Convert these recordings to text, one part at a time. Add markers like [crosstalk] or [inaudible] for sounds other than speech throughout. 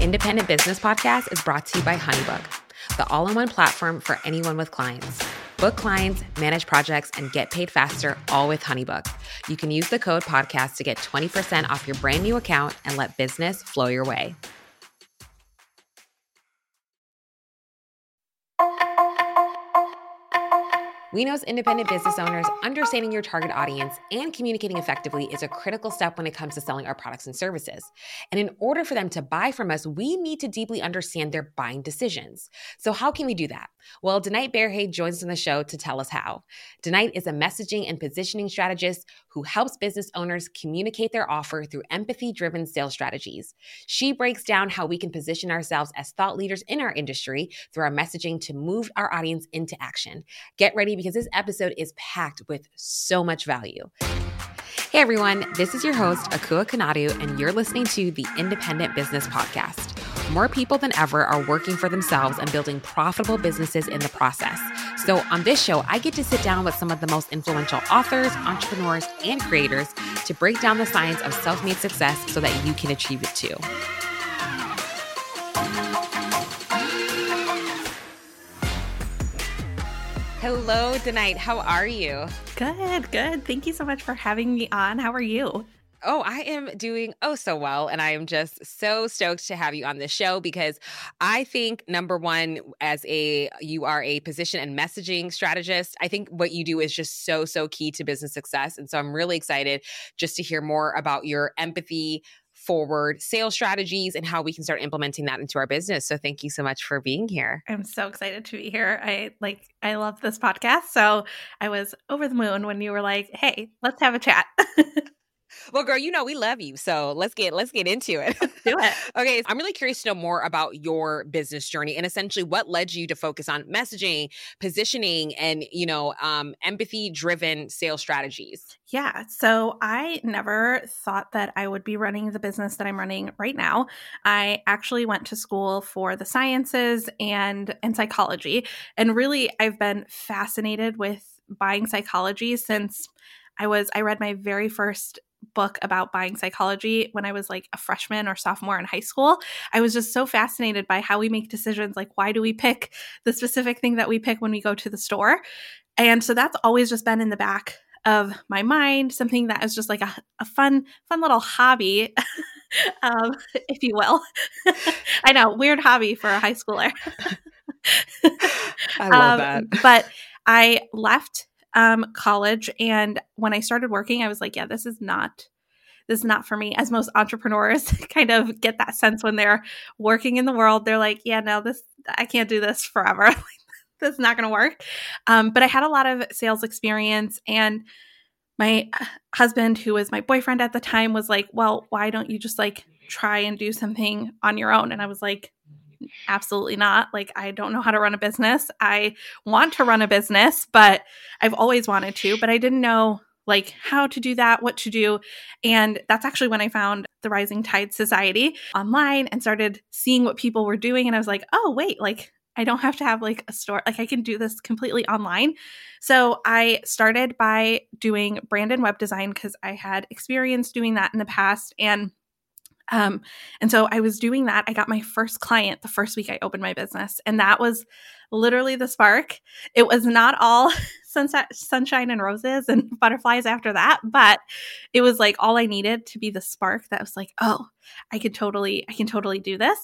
Independent Business Podcast is brought to you by HoneyBook, the all in one platform for anyone with clients. Book clients, manage projects, and get paid faster, all with HoneyBook. You can use the code podcast to get 20% off your brand new account and let business flow your way. We know as independent business owners, understanding your target audience and communicating effectively is a critical step when it comes to selling our products and services. And in order for them to buy from us, we need to deeply understand their buying decisions. So, how can we do that? Well, Danait Berhe joins us on the show to tell us how. Danait is a messaging and positioning strategist who helps business owners communicate their offer through empathy driven sales strategies. She breaks down how we can position ourselves as thought leaders in our industry through our messaging to move our audience into action. Get ready because this episode is packed with so much value. Hey everyone, this is your host, Akua Konadu, and you're listening to the Independent Business Podcast. More people than ever are working for themselves and building profitable businesses in the process. So, on this show, I get to sit down with some of the most influential authors, entrepreneurs, and creators to break down the science of self made success so that you can achieve it too. Hello, Danait. How are you? Good, good. Thank you so much for having me on. How are you? Oh, I am doing oh so well. And I am just so stoked to have you on the show because I think number one, as a you are a position and messaging strategist, I think what you do is just so, so key to business success. And so I'm really excited just to hear more about your empathy forward sales strategies and how we can start implementing that into our business. So thank you so much for being here. I'm so excited to be here. I like I love this podcast. So I was over the moon when you were like, "Hey, let's have a chat." [laughs] Well, girl, you know we love you, so let's get let's get into it. Let's do it. [laughs] okay, I'm really curious to know more about your business journey and essentially what led you to focus on messaging, positioning, and you know, um, empathy-driven sales strategies. Yeah, so I never thought that I would be running the business that I'm running right now. I actually went to school for the sciences and and psychology, and really I've been fascinated with buying psychology since I was I read my very first book about buying psychology when I was like a freshman or sophomore in high school. I was just so fascinated by how we make decisions. Like, why do we pick the specific thing that we pick when we go to the store? And so that's always just been in the back of my mind, something that is just like a, a fun, fun little hobby, [laughs] um, if you will. [laughs] I know, weird hobby for a high schooler. [laughs] I love um, that. But I left um, college. And when I started working, I was like, yeah, this is not this is not for me. As most entrepreneurs [laughs] kind of get that sense when they're working in the world they're like yeah no this i can't do this forever. [laughs] This is not going to work. Um, but i had a lot of sales experience. And my husband who was my boyfriend at the time was like well why don't you just like try and do something on your own? And i was like absolutely not. Like, I don't know how to run a business. I want to run a business, but I've always wanted to, but I didn't know like how to do that, what to do. And that's actually when I found the Rising Tide Society online and started seeing what people were doing. And I was like, oh, wait, like I don't have to have like a store. Like I can do this completely online. So I started by doing brand and web design because I had experience doing that in the past. And um, and so I was doing that. I got my first client the first week I opened my business, and that was literally the spark. It was not all [laughs] sunshine and roses and [laughs] butterflies after that, but it was like all I needed to be the spark that was like, oh, I can totally, I can totally do this.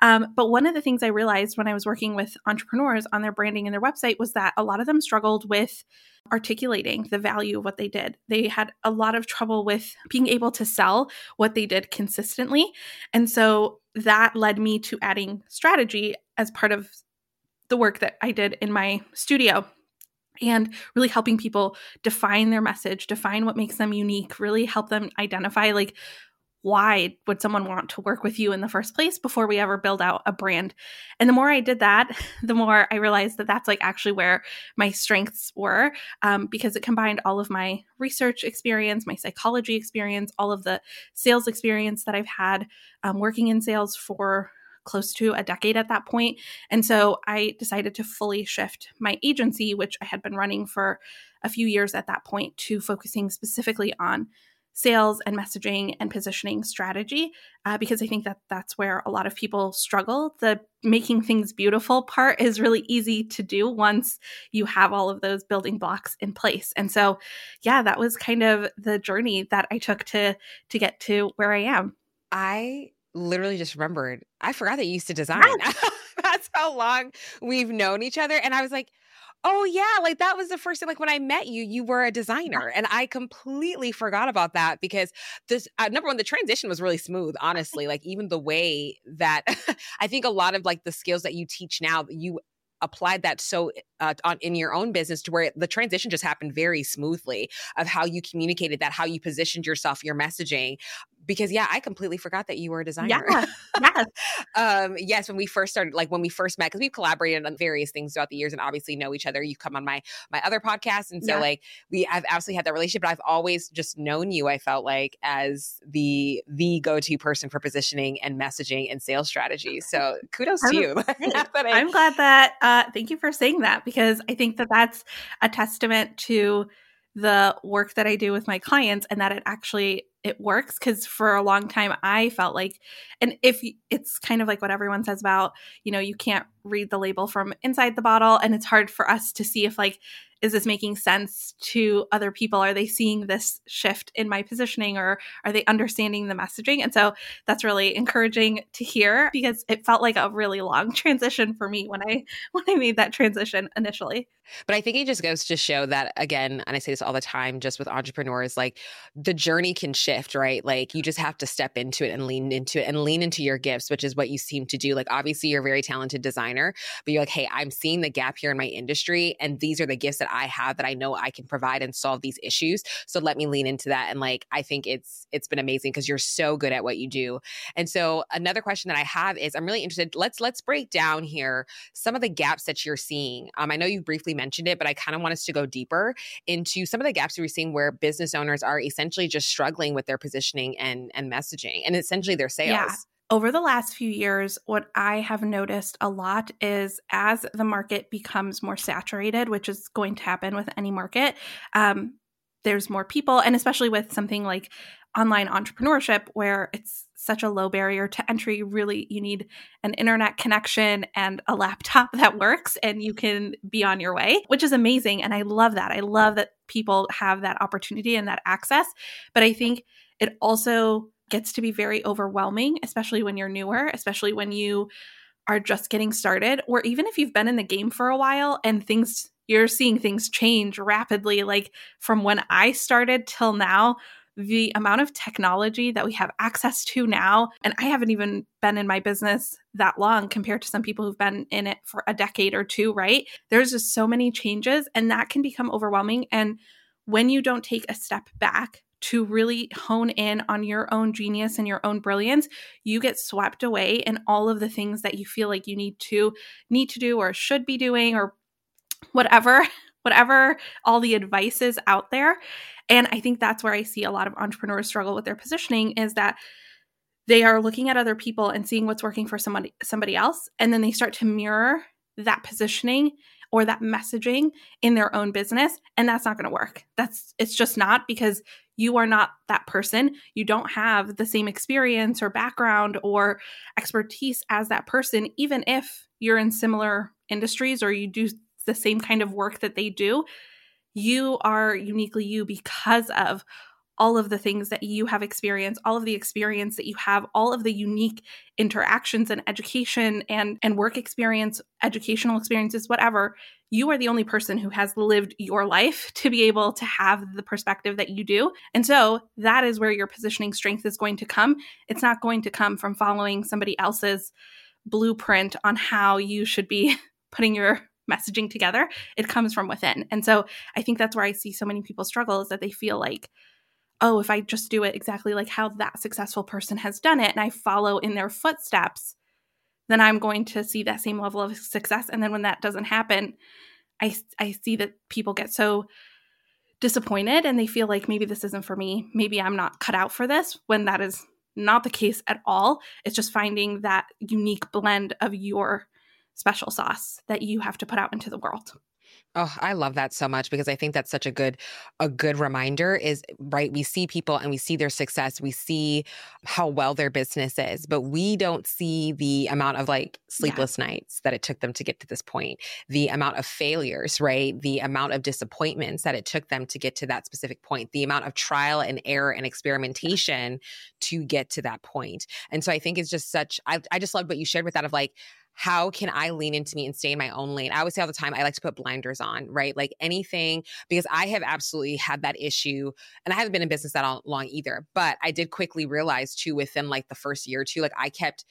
Um, but one of the things I realized when I was working with entrepreneurs on their branding and their website was that a lot of them struggled with articulating the value of what they did. They had a lot of trouble with being able to sell what they did consistently. And so that led me to adding strategy as part of the work that I did in my studio and really helping people define their message, define what makes them unique, really help them identify like why would someone want to work with you in the first place before we ever build out a brand? And the more i did that [laughs] the more i realized that that's like actually where my strengths were um, because it combined all of my research experience my psychology experience all of the sales experience that i've had um, working in sales for close to a decade at that point and so i decided to fully shift my agency which i had been running for a few years at that point to focusing specifically on sales and messaging and positioning strategy uh, because I think that that's where a lot of people struggle. The making things beautiful part is really easy to do once you have all of those building blocks in place. And so, yeah, that was kind of the journey that I took to to get to where I am. I literally just remembered. I forgot that you used to design. [laughs] That's how long we've known each other. And I was like, Oh yeah, like that was the first thing. Like when I met you, you were a designer, and I completely forgot about that because this uh, number one, the transition was really smooth. Honestly, like even the way that [laughs] I think a lot of like the skills that you teach now, you applied that so uh, on in your own business to where the transition just happened very smoothly of how you communicated that, how you positioned yourself, your messaging because yeah, I completely forgot that you were a designer. Yeah. [laughs] Yes. um, yes, when we first started, like when we first met, because we've collaborated on various things throughout the years and obviously know each other. You come on my my other podcast. And so yeah. like we I've absolutely had that relationship, but I've always just known you, I felt like, as the the go-to person for positioning and messaging and sales strategy. So kudos to you. [laughs] [laughs] I'm glad that uh thank you for saying that because I think that that's a testament to the work that I do with my clients and that it actually it works because for a long time I felt like and if it's kind of like what everyone says about you know you can't read the label from inside the bottle and it's hard for us to see if like is this making sense to other people? Are they seeing this shift in my positioning or are they understanding the messaging? And so that's really encouraging to hear because it felt like a really long [laughs] transition for me when I when I made that transition initially. But I think it just goes to show that again, and I say this all the time just with entrepreneurs, like the journey can shift, right? Like you just have to step into it and lean into it and lean into your gifts, which is what you seem to do. Like obviously you're a very talented designer, but you're like, hey, I'm seeing the gap here in my industry, and these are the gifts that I have that I know I can provide and solve these issues. So let me lean into that. And like I think it's it's been amazing because you're so good at what you do. And so another question that I have is I'm really interested. Let's let's break down here some of the gaps that you're seeing. Um, I know you briefly mentioned it, but I kind of want us to go deeper into some of the gaps you're seeing where business owners are essentially just struggling with their positioning and and messaging and essentially their sales. Yeah over the last few years, what I have noticed a lot is as the market becomes more saturated, which is going to happen with any market, um, there's more people, and especially with something like online entrepreneurship, where it's such a low barrier to entry. Really, you need an internet connection and a laptop [laughs] that works, and you can be on your way, which is amazing. And I love that. I love that people have that opportunity and that access. But I think it also gets to be very overwhelming, especially when you're newer, especially when you are just getting started, or even if you've been in the game for a while and things you're seeing things change rapidly. Like from when I started till now, the amount of technology that we have access to now, and I haven't even been in my business that long compared to some people who've been in it for a decade or two, right? There's just so many changes, and that can become overwhelming. And when you don't take a step back to really hone in on your own genius and your own brilliance, you get swept away in all of the things that you feel like you need to need to do or should be doing or whatever [laughs] whatever all the advice is out there. And I think that's where I see a lot of entrepreneurs struggle with their positioning is that they are looking at other people and seeing what's working for somebody somebody else and then they start to mirror that positioning or that messaging in their own business and that's not going to work. That's it's just not because you are not that person. You don't have the same experience or background or expertise as that person, even if you're in similar industries or you do the same kind of work that they do. You are uniquely you because of all of the things that you have experienced, all of the experience that you have, all of the unique interactions and education and, and work experience, educational experiences, whatever, you are the only person who has lived your life to be able to have the perspective that you do. And so that is where your positioning strength is going to come. It's not going to come from following somebody else's blueprint on how you should be [laughs] putting your messaging together. It comes from within. And so I think that's where I see so many people struggle is that they feel like, oh, if I just do it exactly like how that successful person has done it and I follow in their footsteps, then I'm going to see that same level of success. And then when that doesn't happen, I, I see that people get so disappointed and they feel like maybe this isn't for me. Maybe I'm not cut out for this when that is not the case at all. It's just finding that unique blend of your special sauce that you have to put out into the world. Oh, I love that so much because I think that's such a good a good reminder is right we see people and we see their success, we see how well their business is, but we don't see the amount of like sleepless yeah. nights that it took them to get to this point, the amount of failures, right? The amount of disappointments that it took them to get to that specific point, the amount of trial and error and experimentation to get to that point. And so I think it's just such I I just love what you shared with that of like how can I lean into me and stay in my own lane? I always say all the time, I like to put blinders on, right? Like anything, because I have absolutely had that issue and I haven't been in business that long either. But I did quickly realize too, within like the first year or two, like I kept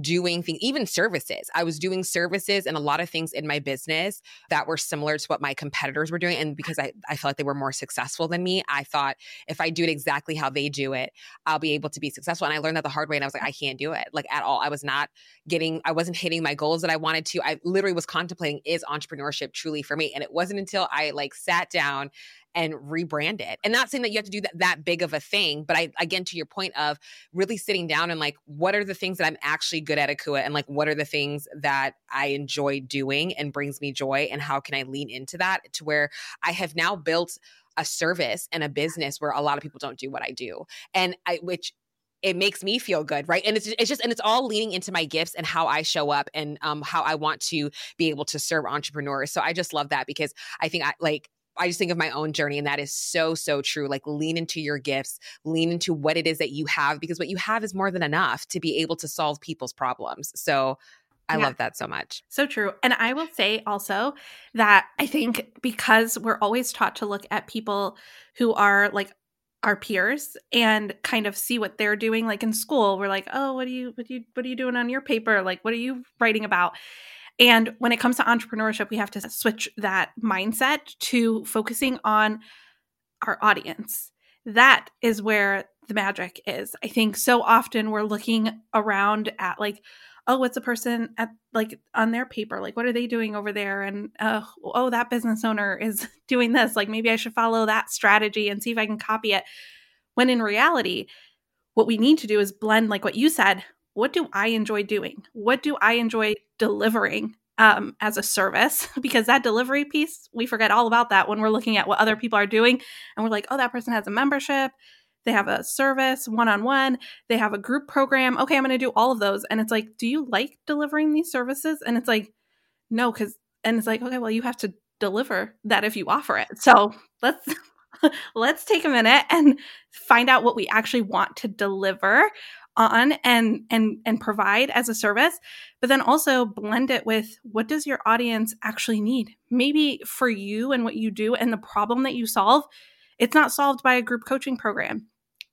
doing things, even services. I was doing services and a lot of things in my business that were similar to what my competitors were doing. And because I, I felt like they were more successful than me, I thought if I do it exactly how they do it, I'll be able to be successful. And I learned that the hard way. And I was like, I can't do it like at all. I was not getting, I wasn't hitting my goals that I wanted to. I literally was contemplating, is entrepreneurship truly for me? And it wasn't until I like sat down and rebrand it. And not saying that you have to do that, that big of a thing, but I again to your point of really sitting down and like what are the things that I'm actually good at Akua and like what are the things that I enjoy doing and brings me joy and how can I lean into that to where I have now built a service and a business where a lot of people don't do what I do. And I which it makes me feel good right and it's, it's just and it's all leaning into my gifts and how i show up and um, how i want to be able to serve entrepreneurs so i just love that because i think i like I just think of my own journey, and that is so, so true. Like, lean into your gifts, lean into what it is that you have, because what you have is more than enough to be able to solve people's problems. So, I yeah. love that so much. So true. And I will say also that I think because we're always taught to look at people who are like our peers and kind of see what they're doing like in school we're like oh what are you what are you what are you doing on your paper like what are you writing about and when it comes to entrepreneurship, we have to switch that mindset to focusing on our audience. That is where the magic is. I think so often we're looking around at like, oh, what's a person at like on their paper? Like, what are they doing over there? And uh, oh, that business owner is [laughs] doing this. Like, maybe I should follow that strategy and see if I can copy it. When in reality, what we need to do is blend, like what you said, what do I enjoy doing? What do I enjoy delivering um, as a service? [laughs] Because that delivery piece, we forget all about that when we're looking at what other people are doing. And we're like, oh, that person has a membership. They have a service one on one. They have a group program. Okay, I'm going to do all of those. And it's like, do you like delivering these services? And it's like, no, because, and it's like, okay, well, you have to deliver that if you offer it. So let's [laughs] let's take a minute and find out what we actually want to deliver on and and and provide as a service but then also blend it with what does your audience actually need maybe for you and what you do and the problem that you solve it's not solved by a group coaching program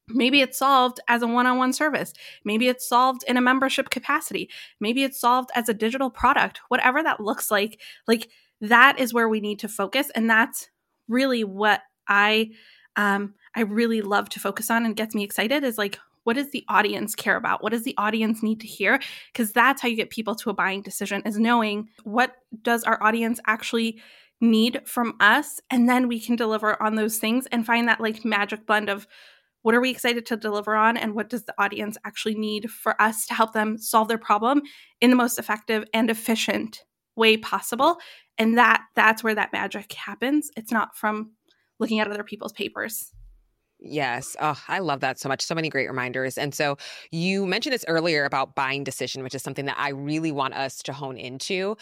Maybe it's solved as a one on one service. Maybe it's solved in a membership capacity. Maybe it's solved as a digital product, whatever that looks like. Like that is where we need to focus. And that's really what I, um, I really love to focus on and gets me excited is like, what does the audience care about? What does the audience need to hear? Because that's how you get people to a buying decision is knowing what does our audience actually need from us and then we can deliver on those things and find that like magic blend of what are we excited to deliver on and what does the audience actually need for us to help them solve their problem in the most effective and efficient way possible. And that that's where that magic happens. It's not from looking at other people's papers Yes. Oh, I love that so much. So many great reminders. And so you mentioned this earlier about buying decision, which is something that I really want us to hone into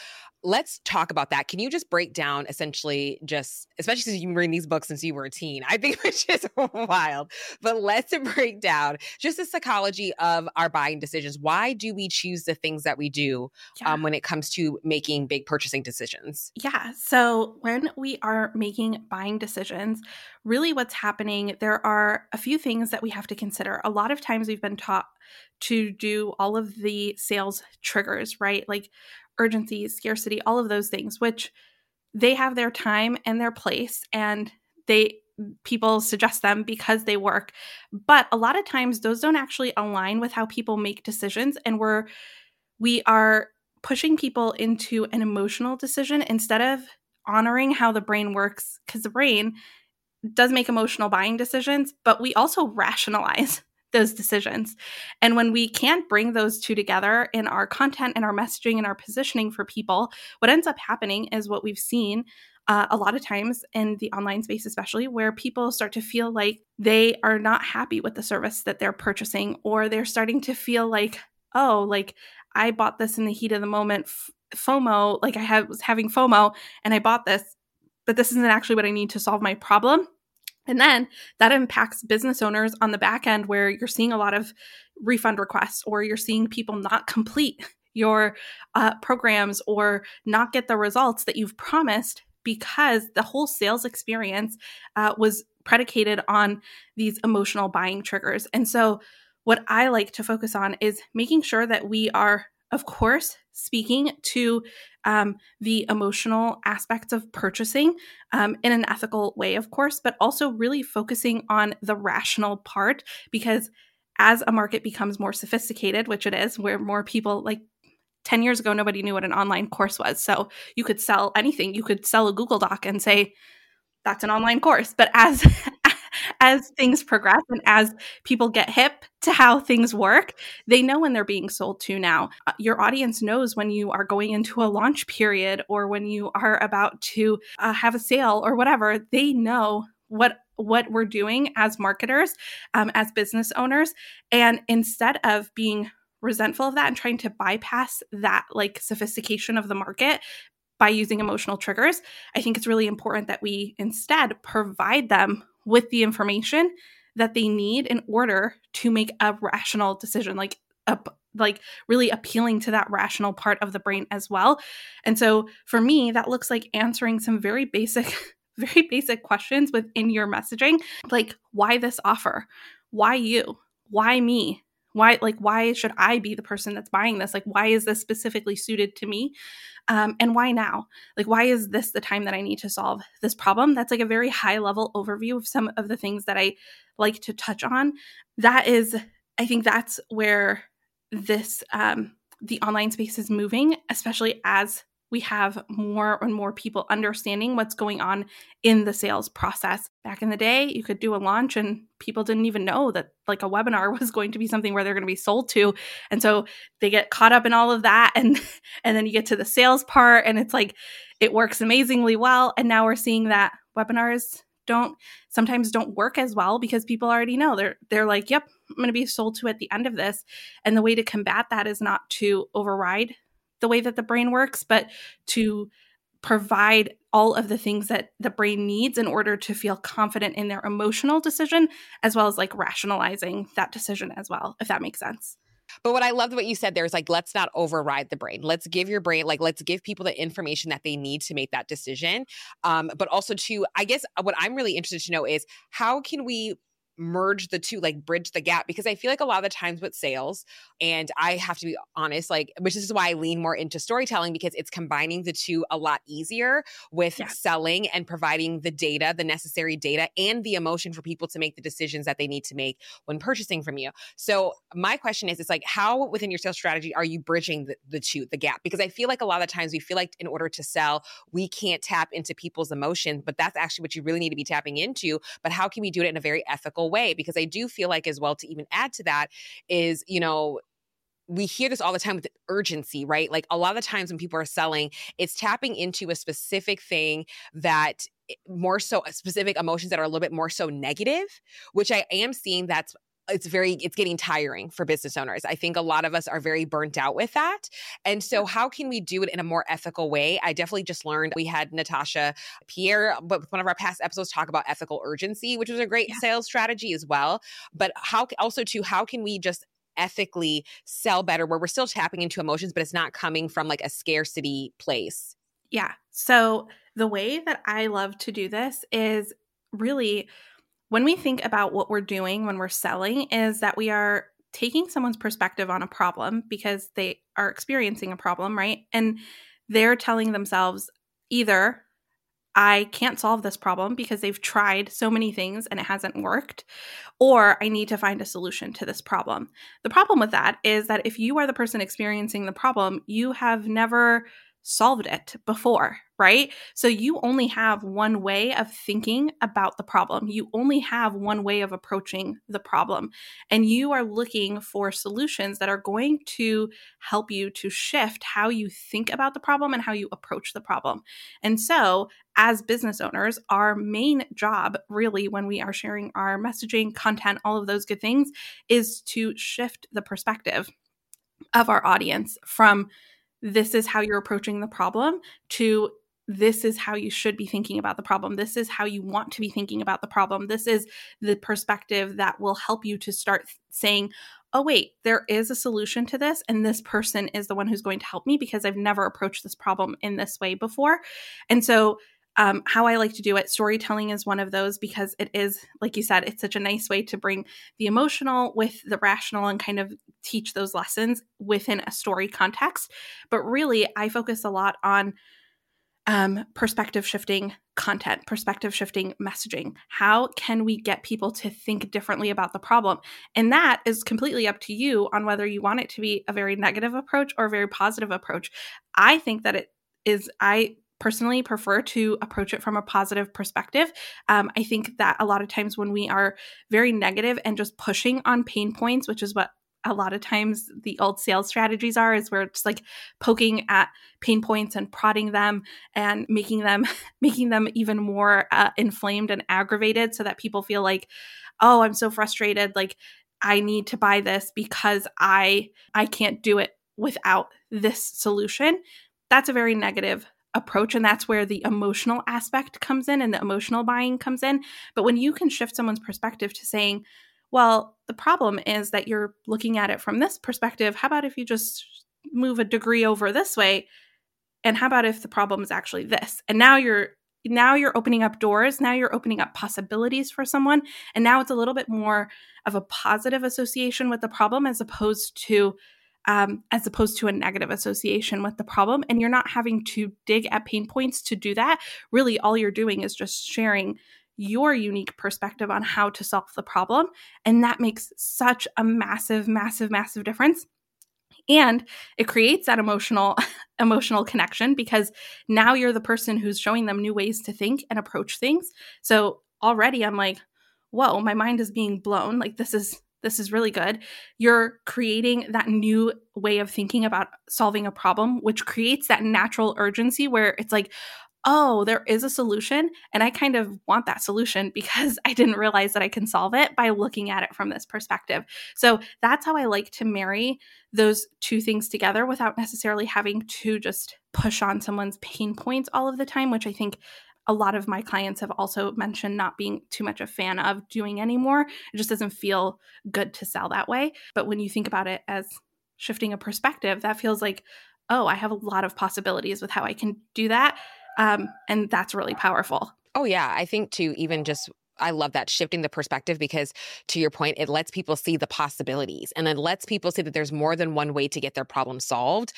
let's talk about that. Can you just break down essentially just, especially since you've been reading these books since you were a teen, I think [laughs] it's just wild. But let's [laughs] break down just the psychology of our buying decisions. Why do we choose the things that we do yeah. um, when it comes to making big purchasing decisions? Yeah. So when we are making buying decisions, really what's happening, there are a few things that we have to consider. A lot of times we've been taught to do all of the sales triggers, right? Like urgency, scarcity, all of those things, which they have their time and their place and they people suggest them because they work. But a lot of times those don't actually align with how people make decisions and we're we are pushing people into an emotional decision instead of honoring how the brain works cuz the brain does make emotional buying decisions, but we also rationalize those decisions. And when we can't bring those two together in our content and our messaging and our positioning for people, what ends up happening is what we've seen uh, a lot of times in the online space, especially where people start to feel like they are not happy with the service that they're purchasing, or they're starting to feel like, oh, like I bought this in the heat of the moment, FOMO, like I had, was having FOMO and I bought this, but this isn't actually what I need to solve my problem. And then that impacts business owners on the back end where you're seeing a lot of refund requests or you're seeing people not complete your uh, programs or not get the results that you've promised because the whole sales experience uh, was predicated on these emotional buying triggers. And so, what I like to focus on is making sure that we are, of course, speaking to um, the emotional aspects of purchasing um, in an ethical way, of course, but also really focusing on the rational part because as a market becomes more sophisticated, which it is, where more people like 10 years ago, nobody knew what an online course was. So you could sell anything. You could sell a Google Doc and say, that's an online course. But as [laughs] as things progress and as people get hip to how things work, they know when they're being sold to now. Uh, your audience knows when you are going into a launch period or when you are about to uh, have a sale or whatever. They know what what we're doing as marketers, um, as business owners, and instead of being resentful of that and trying to bypass that like sophistication of the market by using emotional triggers, I think it's really important that we instead provide them with the information that they need in order to make a rational decision like a, like really appealing to that rational part of the brain as well. And so for me that looks like answering some very basic [laughs] very basic questions within your messaging like why this offer? Why you? Why me? Why like why should i be the person that's buying this? Like why is this specifically suited to me? Um, and why now? Like why is this the time that i need to solve this problem? That's like a very high level overview of some of the things that i like to touch on. That is i think that's where this um, the online space is moving especially as we have more and more people understanding what's going on in the sales process. Back in the day, you could do a launch and people didn't even know that like a webinar [laughs] was going to be something where they're going to be sold to. And so they get caught up in all of that and [laughs] and then you get to the sales part and it's like it works amazingly well and now we're seeing that webinars don't sometimes don't work as well because people already know they're they're like, "Yep, I'm going to be sold to at the end of this." And the way to combat that is not to override the way that the brain works, but to provide all of the things that the brain needs in order to feel confident in their emotional decision, as well as like rationalizing that decision as well, if that makes sense. But what I loved what you said there is like, let's not override the brain. Let's give your brain, like, let's give people the information that they need to make that decision. Um, but also, to, I guess, what I'm really interested to know is how can we merge the two, like bridge the gap. Because I feel like a lot of the times with sales, and I have to be honest, like, which is why I lean more into storytelling because it's combining the two a lot easier with yeah. selling and providing the data, the necessary data, and the emotion for people to make the decisions that they need to make when purchasing from you. So, my question is, it's like, how within your sales strategy are you bridging the, the two, the gap? Because I feel like a lot of times we feel like in order to sell, we can't tap into people's emotions, but that's actually what you really need to be tapping into. But how can we do it in a very ethical way because I do feel like as well to even add to that is, you know, we hear this all the time with urgency, right? Like a lot of the times when people are selling, it's tapping into a specific thing that eh, more so specific emotions that are a little bit more so negative, which I am seeing that's it's very it's getting tiring for business owners. I think a lot of us are very burnt out with that. And so how can we do it in a more ethical way? I definitely just learned we had natasha pierre but one of our past episodes talk about ethical urgency which was a great yeah. sales strategy as well. But how also too how can we just ethically sell better where we're still tapping into emotions but it's not coming from like a scarcity place? Yeah. So the way that i love to do this is really when we think about what we're doing when we're selling is that we are taking someone's perspective on a problem because they are experiencing a problem, right? And they're telling themselves either I can't solve this problem because they've tried so many things and it hasn't worked, or I need to find a solution to this problem. The problem with that is that if you are the person experiencing the problem, you have never solved it before, right? So you only have one way of thinking about the problem. You only have one way of approaching the problem. And you are looking for solutions that are going to help you to shift how you think about the problem and how you approach the problem. And so, as business owners, our main job, really, when we are sharing our messaging, content, all of those good things, is to shift the perspective of our audience from this is how you're approaching the problem to this is how you should be thinking about the problem. This is how you want to be thinking about the problem. This is the perspective that will help you to start saying, oh, wait, there is a solution to this. And this person is the one who's going to help me because I've never approached this problem in this way before. And so um, how I like to do it, storytelling is one of those because it is, like you said, it's such a nice way to bring the emotional with the rational and kind of teach those lessons within a story context. But really, I focus a lot on um, perspective shifting content, perspective shifting messaging. How can we get people to think differently about the problem? And that is completely up to you on whether you want it to be a very negative approach or a very positive approach. I think that it is, I personally prefer to approach it from a positive perspective. Um, I think that a lot of times when we are very negative and just pushing on pain points, which is what a lot of times the old sales strategies are is where it's like poking at pain points and prodding them and making them [laughs] making them even more uh, inflamed and aggravated so that people feel like oh i'm so frustrated like i need to buy this because i i can't do it without this solution that's a very negative approach and that's where the emotional aspect comes in and the emotional buying comes in. But when you can shift someone's perspective to saying well the problem is that you're looking at it from this perspective how about if you just move a degree over this way? And how about if the problem is actually this? And now you're now you're opening up doors now you're opening up possibilities for someone and now it's a little bit more of a positive association with the problem as opposed to um, as opposed to a negative association with the problem. And you're not having to dig at pain points to do that. Really, all you're doing is just sharing your unique perspective on how to solve the problem. And that makes such a massive, massive, massive difference and it creates that emotional [laughs] emotional connection because now you're the person who's showing them new ways to think and approach things so already i'm like whoa my mind is being blown like this is this is really good. You're creating that new way of thinking about solving a problem, which creates that natural urgency where it's like, oh, there is a solution. And I kind of want that solution [laughs] because I didn't realize that I can solve it by looking at it from this perspective. So that's how I like to marry those two things together without necessarily having to just push on someone's pain points all of the time, which I think a lot of my clients have also mentioned not being too much a fan of doing anymore. It just doesn't feel good to sell that way. But when you think about it as shifting a perspective, that feels like, oh, I have a lot of possibilities with how I can do that. Um, and that's really powerful. Oh, yeah. I think too, even just I love that shifting the perspective because to your point, it lets people see the possibilities and it lets people see that there's more than one way to get their problem solved.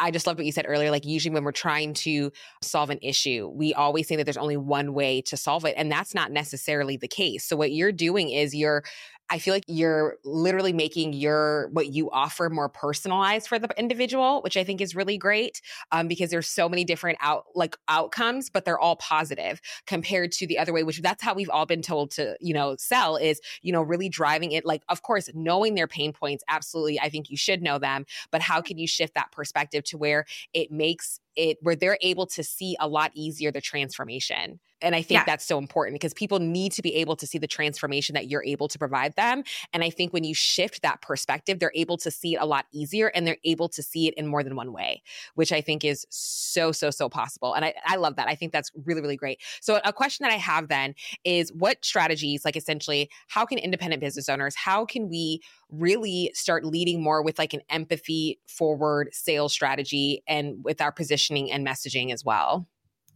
I just love what you said earlier. Like usually when we're trying to solve an issue, we always say that there's only one way to solve it. And that's not necessarily the case. So what you're doing is you're I feel like you're literally making your what you offer more personalized for the individual, which I think is really great um, because there's so many different out like outcomes, but they're all positive compared to the other way, which that's how we've all been told to you know sell is you know really driving it. Like of course knowing their pain points, absolutely, I think you should know them, but how can you shift that perspective to where it makes it where they're able to see a lot easier the transformation. And I think yeah. that's so important because people need to be able to see the transformation that you're able to provide them. And I think when you shift that perspective, they're able to see it a lot easier and they're able to see it in more than one way, which I think is so, so, so possible. And I, I love that. I think that's really, really great. So, a question that I have then is what strategies, like essentially, how can independent business owners, how can we really start leading more with like an empathy forward sales strategy and with our positioning and messaging as well?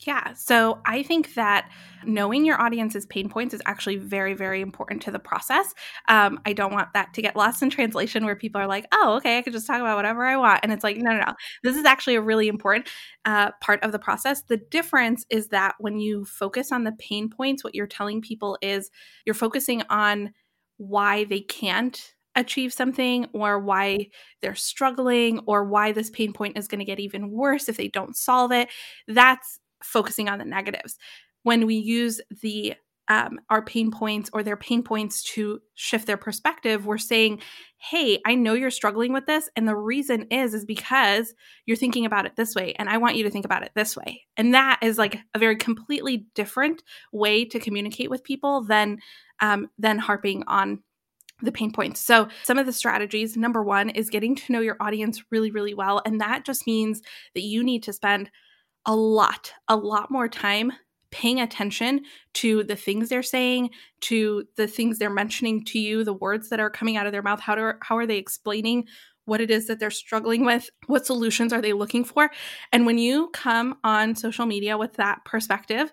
Yeah. So I think that knowing your audience's pain points is actually very, very important to the process. Um, I don't want that to get lost in translation where people are like, oh, okay, I could just talk about whatever I want. And it's like, no, no, no. This is actually a really important uh, part of the process. The difference is that when you focus on the pain points, what you're telling people is you're focusing on why they can't achieve something or why they're struggling or why this pain point is going to get even worse if they don't solve it. That's focusing on the negatives. When we use the um, our pain points or their pain points to shift their perspective we're saying hey i know you're struggling with this and the reason is is because you're thinking about it this way and i want you to think about it this way and that is like a very completely different way to communicate with people than um, than harping on the pain points. So, some of the strategies number one is getting to know your audience really, really well. And that just means that you need to spend a lot, a lot more time paying attention to the things they're saying, to the things they're mentioning to you, the words that are coming out of their mouth, how do, how are they explaining what it is that they're struggling with, what solutions are they looking for? And when you come on social media with that perspective,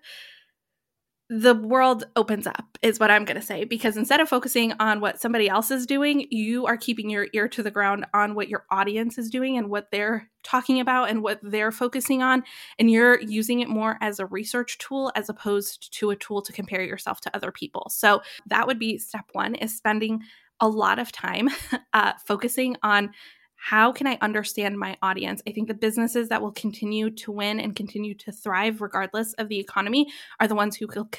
the world opens up is what i'm going to say because instead of focusing on what somebody else is doing you are keeping your ear to the ground on what your audience is doing and what they're talking about and what they're focusing on and you're using it more as a research tool as opposed to a tool to compare yourself to other people. So that would be step one is spending a lot of time [laughs] uh, focusing on how can I understand my audience? I think the businesses that will continue to win and continue to thrive regardless of the economy are the ones who will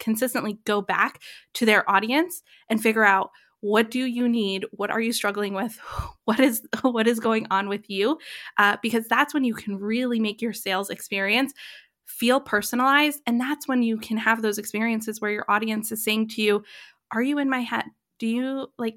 consistently go back to their audience and figure out what do you need? What are you struggling with? [laughs] What is [laughs] what is going on with you? Uh, because that's when you can really make your sales experience feel personalized and that's when you can have those experiences where your audience is saying to you are you in my head do you like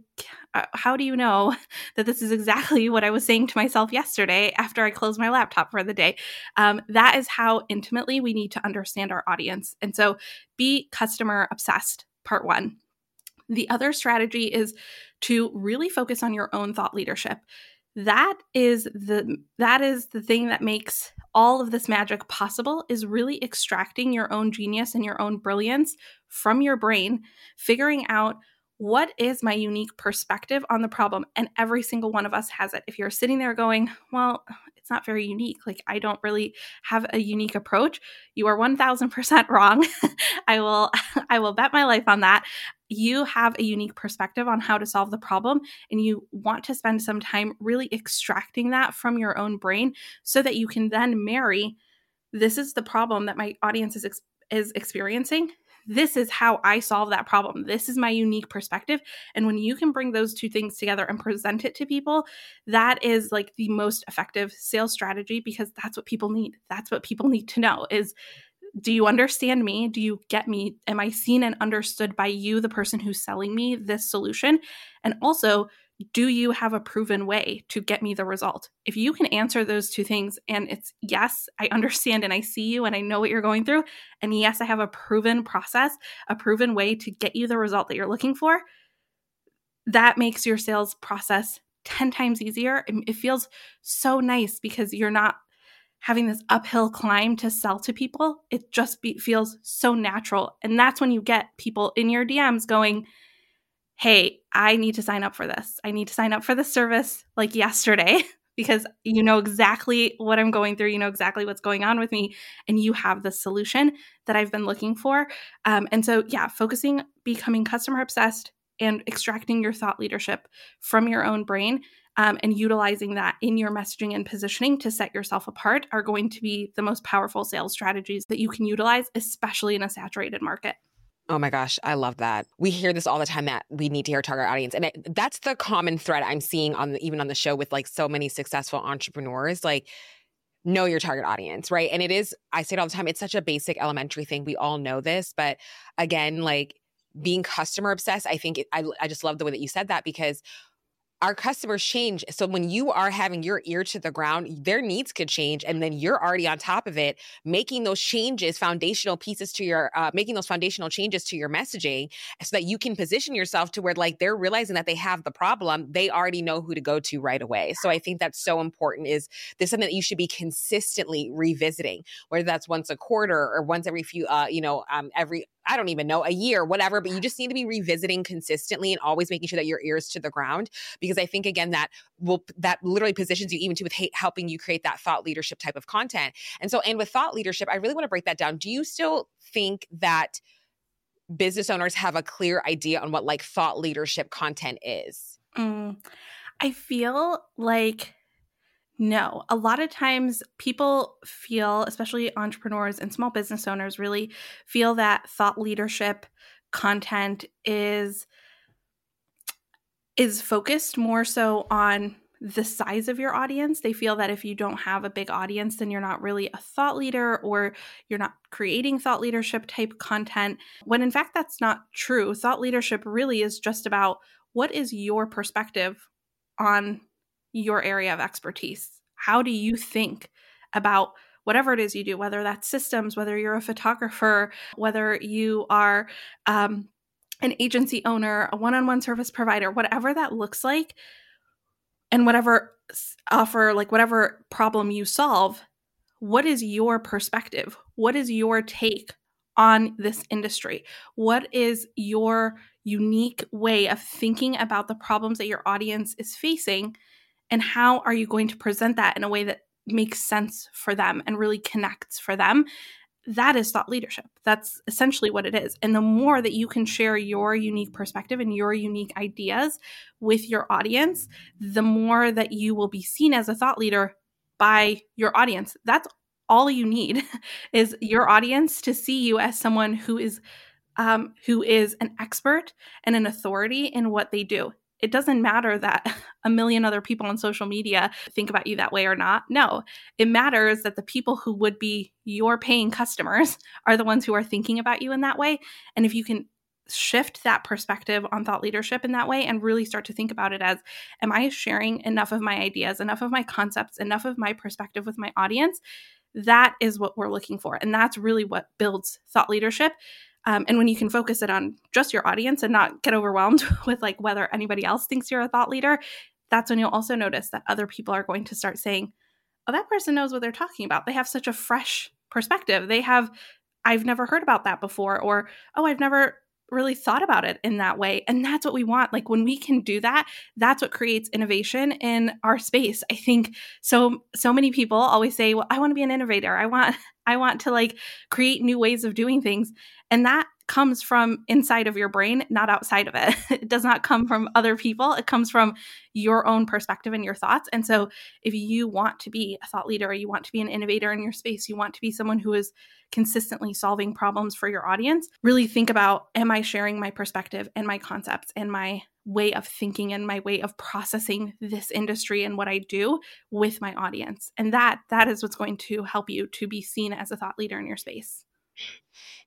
uh, how do you know [laughs] that this is exactly what i was saying to myself yesterday after i closed my laptop for the day? Um, that is how intimately we need to understand our audience. And so be customer obsessed part one. The other strategy is to really focus on your own thought leadership. That is the that is the thing that makes all of this magic possible is really extracting your own genius and your own brilliance from your brain figuring out what is my unique perspective on the problem? And every single one of us has it. If you're sitting there going, well, it's not very unique, like I don't really have a unique approach, you are 1000% [laughs] wrong. I will [laughs] I will bet my life on that. You have a unique perspective on how to solve the problem and you want to spend some time really extracting that from your own brain so that you can then marry this is the problem that my audience is ex- is experiencing this is how I solve that problem. This is my unique perspective. And when you can bring those two things together and present it to people, that is like the most effective sales strategy because that's what people need. That's what people need to know is do you understand me? Do you get me? Am I seen and understood by you, the person who's selling me this solution? And also, do you have a proven way to get me the result? If you can answer those two things, and it's yes, I understand and I see you and I know what you're going through, and yes, I have a proven process, a proven way to get you the result that you're looking for, that makes your sales process 10 times easier. It feels so nice because you're not having this uphill climb to sell to people. It just be, feels so natural. And that's when you get people in your DMs going, hey, I need to sign up for this. I need to sign up for the service like yesterday [laughs] because you know exactly what I'm going through. You know exactly what's going on with me, and you have the solution that I've been looking for. Um, and so, yeah, focusing, becoming customer obsessed, and extracting your thought leadership from your own brain um, and utilizing that in your messaging and positioning to set yourself apart are going to be the most powerful sales strategies that you can utilize, especially in a saturated market. Oh my gosh, I love that. We hear this all the time that we need to hear target audience, and it, that's the common thread I'm seeing on the, even on the show with like so many successful entrepreneurs. Like, know your target audience, right? And it is, I say it all the time. It's such a basic, elementary thing. We all know this, but again, like being customer obsessed, I think it, I I just love the way that you said that because our customers change. So when you are having your ear to the ground, their needs could change. And then you're already on top of it, making those changes, foundational pieces to your, uh, making those foundational changes to your messaging so that you can position yourself to where like they're realizing that they have the problem. They already know who to go to right away. So I think that's so important is this something that you should be consistently revisiting, whether that's once a quarter or once every few, uh, you know, um, every I don't even know, a year, whatever, but you just need to be revisiting consistently and always making sure that your ears to the ground because I think again that will that literally positions you even to with helping you create that thought leadership type of content. And so and with thought leadership, I really want to break that down. Do you still think that business owners have a clear idea on what like thought leadership content is? Mm, I feel like no. A lot of times people feel, especially entrepreneurs and small business owners, really feel that thought leadership content is is focused more so on the size of your audience. They feel that if you don't have a big audience, then you're not really a thought leader or you're not creating thought leadership type content. When in fact, that's not true. Thought leadership really is just about what is your perspective on your area of expertise? How do you think about whatever it is you do, whether that's systems, whether you're a photographer, whether you are um, an agency owner, a one on one service provider, whatever that looks like, and whatever offer, like whatever problem you solve, what is your perspective? What is your take on this industry? What is your unique way of thinking about the problems that your audience is facing? And how are you going to present that in a way that makes sense for them and really connects for them? That is thought leadership. That's essentially what it is. And the more that you can share your unique perspective and your unique ideas with your audience, the more that you will be seen as a thought leader by your audience. That's all you need [laughs] is your audience to see you as someone who is um, who is an expert and an authority in what they do. It doesn't matter that [laughs] a million other people on social media think about you that way or not. No, it matters that the people who would be your paying customers [laughs] are the ones who are thinking about you in that way. And if you can shift that perspective on thought leadership in that way and really start to think about it as am I sharing enough of my ideas, enough of my concepts, enough of my perspective with my audience? That is what we're looking for. And that's really what builds thought leadership. Um, and when you can focus it on just your audience and not get overwhelmed [laughs] with like whether anybody else thinks you're a thought leader, that's when you'll also notice that other people are going to start saying, oh, that person knows what they're talking about. They have such a fresh perspective. They have, I've never heard about that before, or, oh, I've never really thought about it in that way. And that's what we want. Like when we can do that that's what creates innovation in our space. I think so so many people always say well i want to be an innovator. I want [laughs] i want to like create new ways of doing things and that comes from inside of your brain, not outside of it. [laughs] It does not come from other people. It comes from your own perspective and your thoughts. And so, if you want to be a thought leader, you want to be an innovator in your space, you want to be someone who is consistently solving problems for your audience, really think about Am I sharing my perspective and my concepts and my way of thinking and my way of processing this industry and what I do with my audience? And that that is what's going to help you to be seen as a thought leader in your space.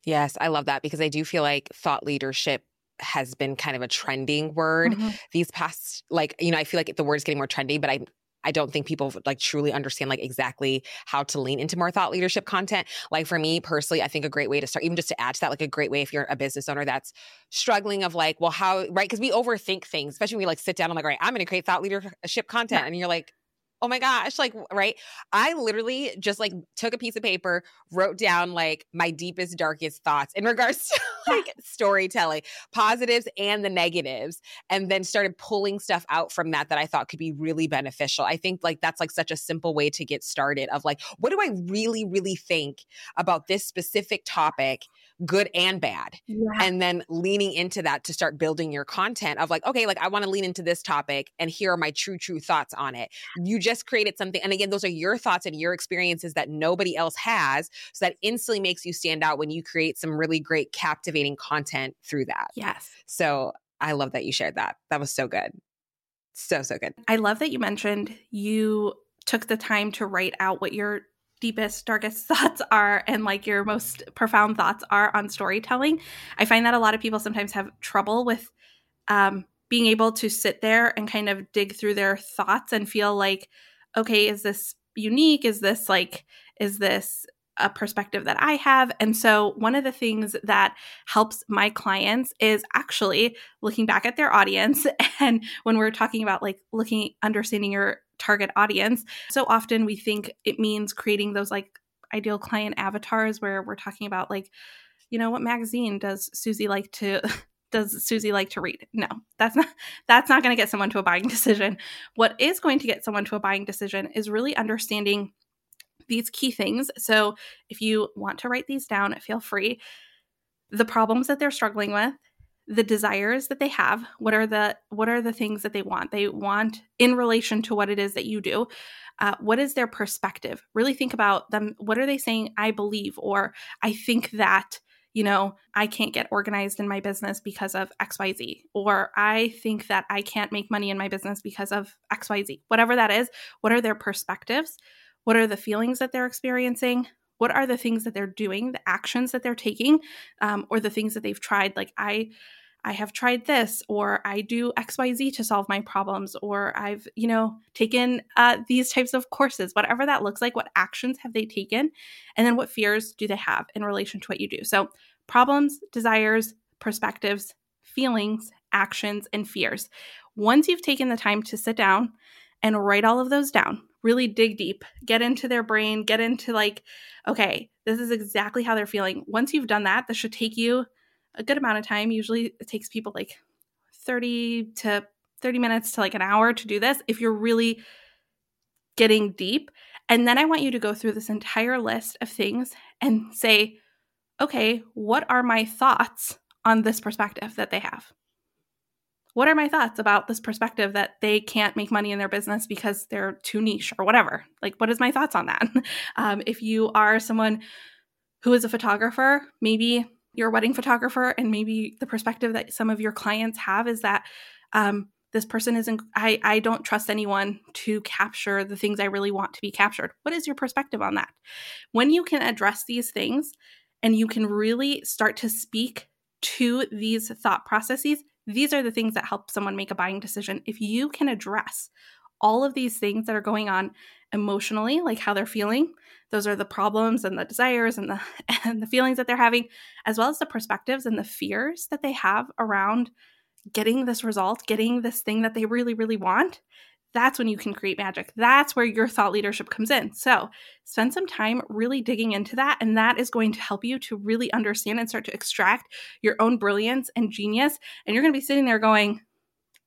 Yes, I love that because I do feel like thought leadership has been kind of a trending word mm-hmm. these past like you know I feel like the word is getting more trendy but I I don't think people like truly understand like exactly how to lean into more thought leadership content. Like for me personally, I think a great way to start, even just to add to that, like a great way if you're a business owner that's struggling of like, well, how right? Because we overthink things, especially when we like sit down. I'm like, all right, I'm going to create thought leadership content, yeah. and you're like, oh my gosh like right? I literally just like took a piece of paper wrote down like my deepest darkest thoughts in regards [laughs] to like storytelling positives and the negatives and then started pulling stuff out from that that i thought could be really beneficial. I think like that's like such a simple way to get started of like what do i really really think about this specific topic good and bad. Yeah. And then leaning into that to start building your content of like, okay, like I want to lean into this topic and here are my true, true thoughts on it. You just created something. And again, those are your thoughts and your experiences that nobody else has. So that instantly makes you stand out when you create some really great, captivating content through that. Yes. So I love that you shared that. That was so good. So, so good. I love that you mentioned you took the time to write out what your deepest, darkest [laughs] thoughts are and like your most profound thoughts are on storytelling. I find that a lot of people sometimes have trouble with um, being able to sit there and kind of dig through their thoughts and feel like, okay, is this unique? Is this like, is this a perspective that I have. And so, one of the things that helps my clients is actually looking back at their audience. [laughs] And when we're talking about like looking, understanding your target audience. So often we think it means creating those like ideal client avatars where we're talking about like, you know, what magazine does Susie like to [laughs] does Susie like to read? No, that's not that's not going to get someone to a buying decision. What is going to get someone to a buying decision is really understanding these key things. So, if you want to write these down, feel free. The problems that they're struggling with, the desires that they have what are the what are the things that they want? They want in relation to what it is that you do. Uh, what is their perspective? Really think about them. What are they saying i believe or i think that you know i can't get organized in my business because of xyz or i think that i can't make money in my business because of xyz whatever that is. What are their perspectives? What are the feelings that they're experiencing? What are the things that they're doing the actions that they're taking um, or the things that they've tried? Like i I have tried this, or I do XYZ to solve my problems, or I've, you know, taken uh, these types of courses, whatever that looks like. What actions have they taken? And then what fears do they have in relation to what you do? So, problems, desires, perspectives, feelings, actions, and fears. Once you've taken the time to sit down and write all of those down, really dig deep, get into their brain, get into like, okay, this is exactly how they're feeling. Once you've done that, this should take you a good amount of time. Usually it takes people like 30 to 30 minutes to like an hour to do this if you're really getting deep. And then I want you to go through this entire list of things and say, okay, what are my thoughts on this perspective that they have? What are my thoughts about this perspective that they can't make money in their business because they're too niche or whatever? Like, what is my thoughts on that? [laughs] um, if you are someone who is a photographer, maybe you're a wedding photographer and maybe the perspective that some of your clients have is that um, this person isn't I, I don't trust anyone to capture the things i really want to be captured. What is your perspective on that? When you can address these things and you can really start to speak to these thought processes these are the things that help someone make a buying decision. If you can address all of these things that are going on emotionally like how they're feeling those are the problems and the desires and the [laughs] and the feelings that they're having as well as the perspectives and the fears that they have around getting this result getting this thing that they really really want that's when you can create magic. That's where your thought leadership comes in. So, spend some time really digging into that, and that is going to help you to really understand and start to extract your own brilliance and genius. And you're going to be sitting there going,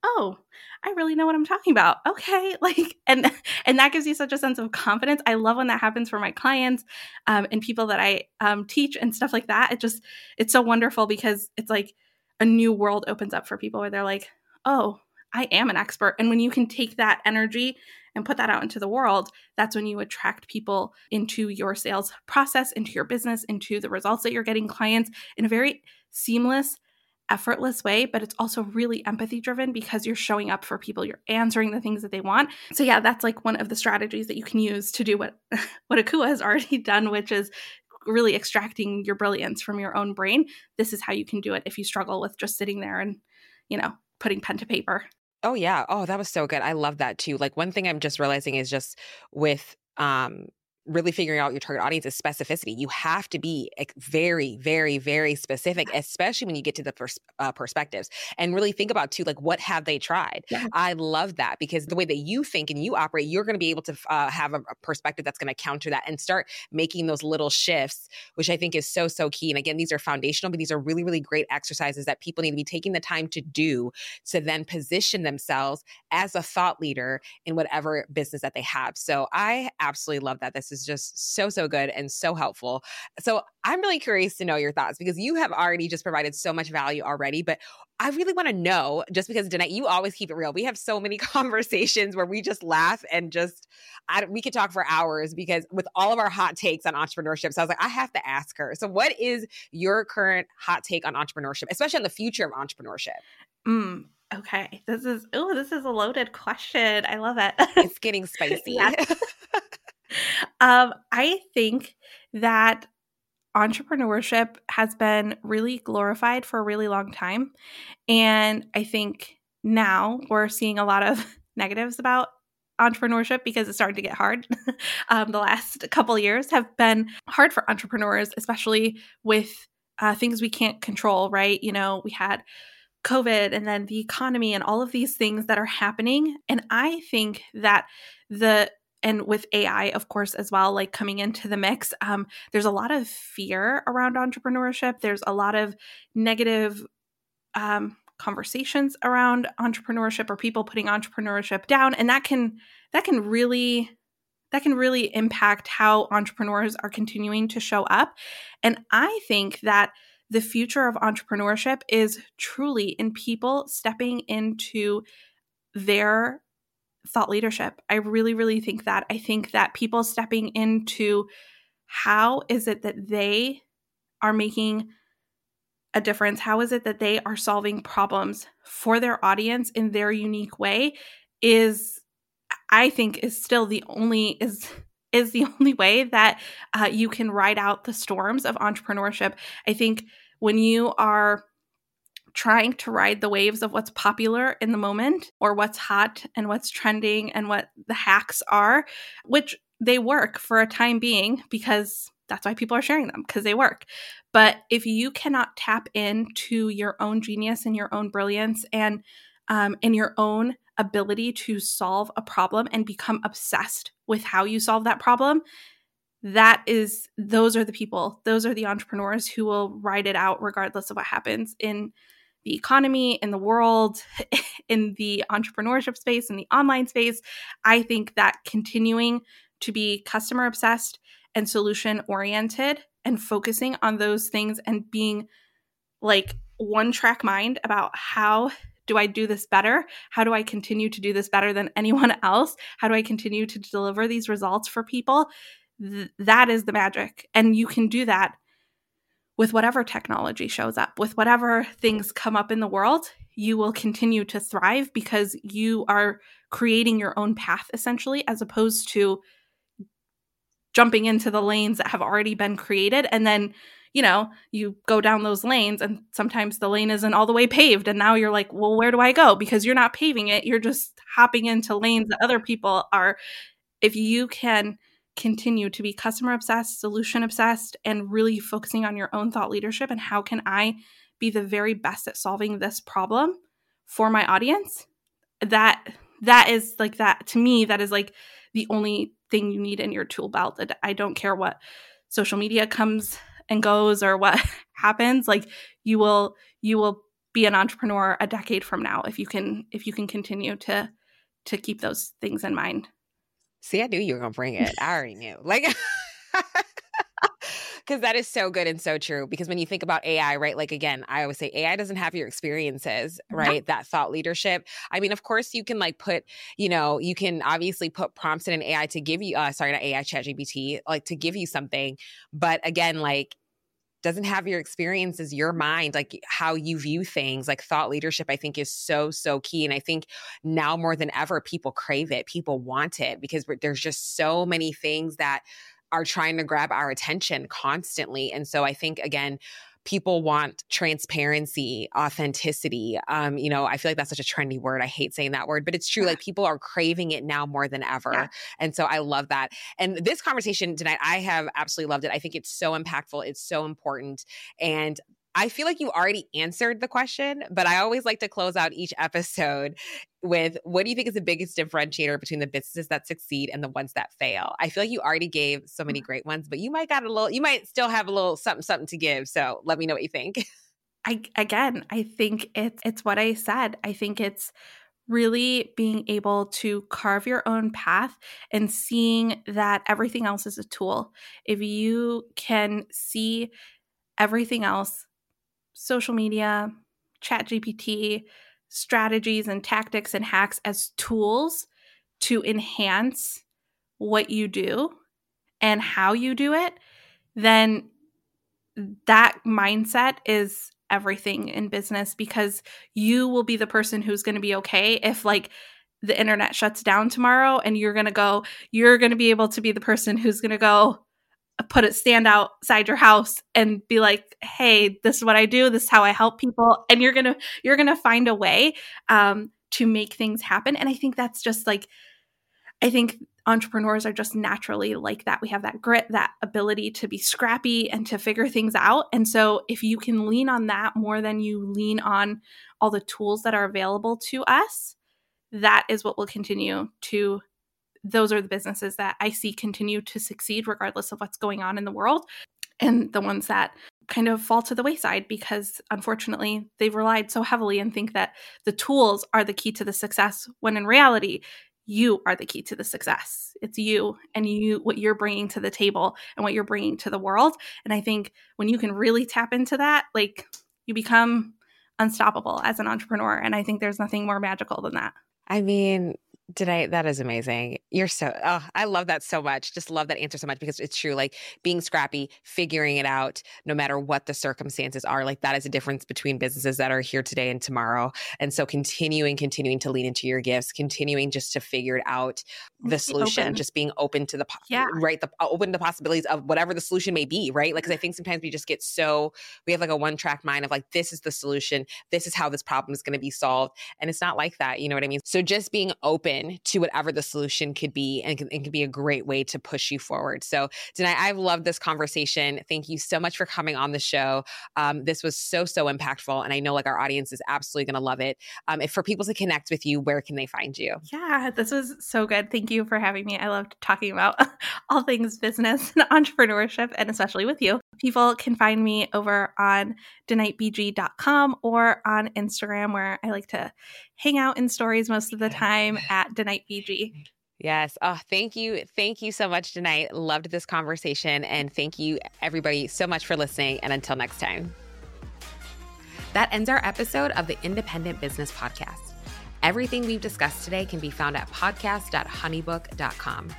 Oh, I really know what I'm talking about. Okay, [laughs] like and and that gives you such a sense of confidence. I love when that happens for my clients um, and people that I um, teach and stuff like that. It just it's so wonderful because it's like a new world opens up for people where they're like, oh, I am an expert. And when you can take that energy and put that out into the world, that's when you attract people into your sales process, into your business, into the results that you're getting clients in a very seamless effortless way, but it's also really empathy driven because you're showing up for people, you're answering the things that they want. So yeah, that's like one of the strategies that you can use to do what [laughs] what Akua has already done, which is really extracting your brilliance from your own brain. This is how you can do it if you struggle with just sitting there and, you know, putting pen to paper. Oh yeah. Oh, that was so good. I love that too. Like one thing I'm just realizing is just with um really figuring out your target audience is specificity. You have to be very, very, very specific, especially when you get to the pers- uh, perspectives and really think about too, like what have they tried? Yeah. I love that because the way that you think and you operate, you're going to be able to uh, have a, a perspective that's going to counter that and start making those little shifts, which I think is so, so key. And again, these are foundational, but these are really, really great exercises that people need to be taking the time to do to then position themselves as a thought leader in whatever business that they have. So I absolutely love that. This is just so, so good and so helpful. So I'm really curious to know your thoughts because you have already just provided so much value already. But I really want to know just because Danait, you always keep it real. We have so many [laughs] conversations where we just laugh and just, I, we could talk for hours because with all of our hot takes on entrepreneurship. So I was like, I have to ask her. So, what is your current hot take on entrepreneurship, especially on the future of entrepreneurship? Mm, okay. This is, oh, this is a loaded question. I love it. it's getting [laughs] spicy. [laughs] um, I think that entrepreneurship has been really glorified for a really long time. And I think now we're seeing a lot of [laughs] negatives about entrepreneurship because it's starting to get hard. [laughs] um, the last couple years have been hard for entrepreneurs, especially with uh, things we can't control, right? You know, we had COVID and then the economy and all of these things that are happening. And I think that the and with AI, of course, as well, like coming into the mix, um, there's a lot of fear around entrepreneurship. There's a lot of negative um, conversations around entrepreneurship or people putting entrepreneurship down, and that can that can really that can really impact how entrepreneurs are continuing to show up. And I think that the future of entrepreneurship is truly in people stepping into their thought leadership. I really, really think that. I think that people stepping into how is it that they are making a difference? How is it that they are solving problems for their audience in their unique way is I think is still the only is is the [laughs] only way that uh, you can ride out the storms of entrepreneurship. I think when you are trying to ride the waves of what's popular in the moment or what's hot and what's trending and what the hacks are, which they work for a time being because that's why people are sharing them because they work. But if you cannot tap into your own genius and your own brilliance and um, and your own ability to solve a problem and become obsessed with how you solve that problem, that is those are the people, those are the entrepreneurs who will ride it out regardless of what happens in the economy, in the world, [laughs] in the entrepreneurship space, in the online space. I think that continuing to be customer obsessed and solution oriented and focusing on those things and being like one track mind about how do I do this better? How do I continue to do this better than [laughs] anyone else? How do I continue to deliver these results for people? Th- that is the magic. And you can do that with whatever technology shows up, with whatever things come up in the world. You will continue to thrive because you are creating your own path essentially, as opposed to jumping into the lanes that have already been created. And then you know you go down those lanes and sometimes the lane isn't all the way paved. And now you're like well where do i go? Because you're not paving it. You're just hopping into lanes that other people are. If you can continue to be customer obsessed solution obsessed and really focusing on your own thought leadership and how can i be the very best at solving this problem for my audience that that is like that to me that is like the only thing you need in your tool belt. I don't care what social media comes and goes or what [laughs] happens. Like you will you will be an entrepreneur a decade from now if you can if you can continue to to keep those things in mind. See, I knew you were gonna bring it. I already knew. Like [laughs] because that is so good and so true. Because when you think about AI, right? Like again, I always say AI doesn't have your experiences, right? That thought leadership. I mean, of course, you can like put, you know, you can obviously put prompts in an AI to give you, uh, sorry, not AI, ChatGPT, like to give you something. But again, like doesn't have your experiences, your mind, like how you view things, like thought leadership, I think is so, so key. And I think now more than ever, people crave it, people want it because there's just so many things that are trying to grab our attention constantly. And so I think, again, people want transparency, authenticity. Um, you know, I feel like that's such a trendy word. I hate saying that word, but it's true. Like people are craving it now more than ever. Yeah. And so I love that. And this conversation Danait, I have absolutely loved it. I think it's so impactful. It's so important. And I feel like you already answered the question, but I always like to close out each [laughs] episode with what do you think is the biggest differentiator between the businesses that succeed and the ones that fail? I feel like you already gave so many mm. great ones, but you might got a little you might still have a little something something to give. So let me know what you think. [laughs] I again, I think it's it's what I said. I think it's really being able to carve your own path and seeing that everything else is a tool. If you can see everything else social media, chat GPT, strategies and tactics and hacks as tools to enhance what you do and how you do it, then that mindset is everything in business because you will be the person who's going to be okay if like the internet shuts down tomorrow and you're going to go you're going to be able to be the person who's going to go put it stand outside your house and be like hey this is what i do. This is how i help people. And you're gonna you're gonna find a way um, to make things happen. And i think that's just like i think entrepreneurs are just naturally like that. We have that grit that ability to be scrappy and to figure things out. And so if you can lean on that more than you lean on all the tools that are available to us that is what will continue to those are the businesses that I see continue to succeed regardless of what's going on in the world. And the ones that kind of fall to the wayside because unfortunately they've relied so heavily and think that the tools are the key to the success when in reality you are the key to the success. It's you and you, what you're bringing to the table and what you're bringing to the world. And I think when you can really tap into that, like you become unstoppable as an entrepreneur. And I think there's nothing more magical than that. I mean, Today, that is amazing. You're so, oh, I love that so much. Just love that answer so much because it's true. Like being scrappy, figuring it out, no matter what the circumstances are, like that is a difference between businesses that are here today and tomorrow. And so continuing, continuing to lean into your gifts, continuing just to figure it out, the solution, just being open to the, yeah. right? The uh, open to possibilities of whatever the solution may be, right? Like, cause I think sometimes we just get so, we have like a one track mind of like, this is the solution. This is how this problem is going to be solved. And it's not like that. You know what I mean? So just being open open to whatever the solution could be and it can be a great way to push you forward. So, Danait, I've loved this conversation. Thank you so much for coming on the show. Um, this was so, so impactful. And I know like our audience is absolutely going to love it. Um, if for people to connect with you, where can they find you? Yeah, this was so good. Thank you for having me. I loved talking about [laughs] all things business and entrepreneurship, and especially with you. People can find me over on danaitbg.com or on Instagram, where I like to hang out in stories most of the time at denightbg. Yes. Oh, thank you. Thank you so much, Danait. Loved this conversation. And thank you, everybody, so much for listening. And until next time. That ends our episode of the Independent Business Podcast. Everything we've discussed today can be found at podcast.honeybook.com.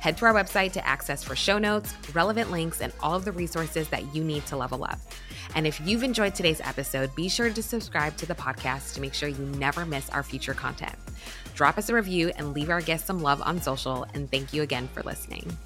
Head to our website to access for show notes, relevant links, and all of the resources that you need to level up. And if you've enjoyed today's episode, be sure to subscribe to the podcast to make sure you never miss our future content. Drop us a review and leave our guests some love on social. And thank you again for listening.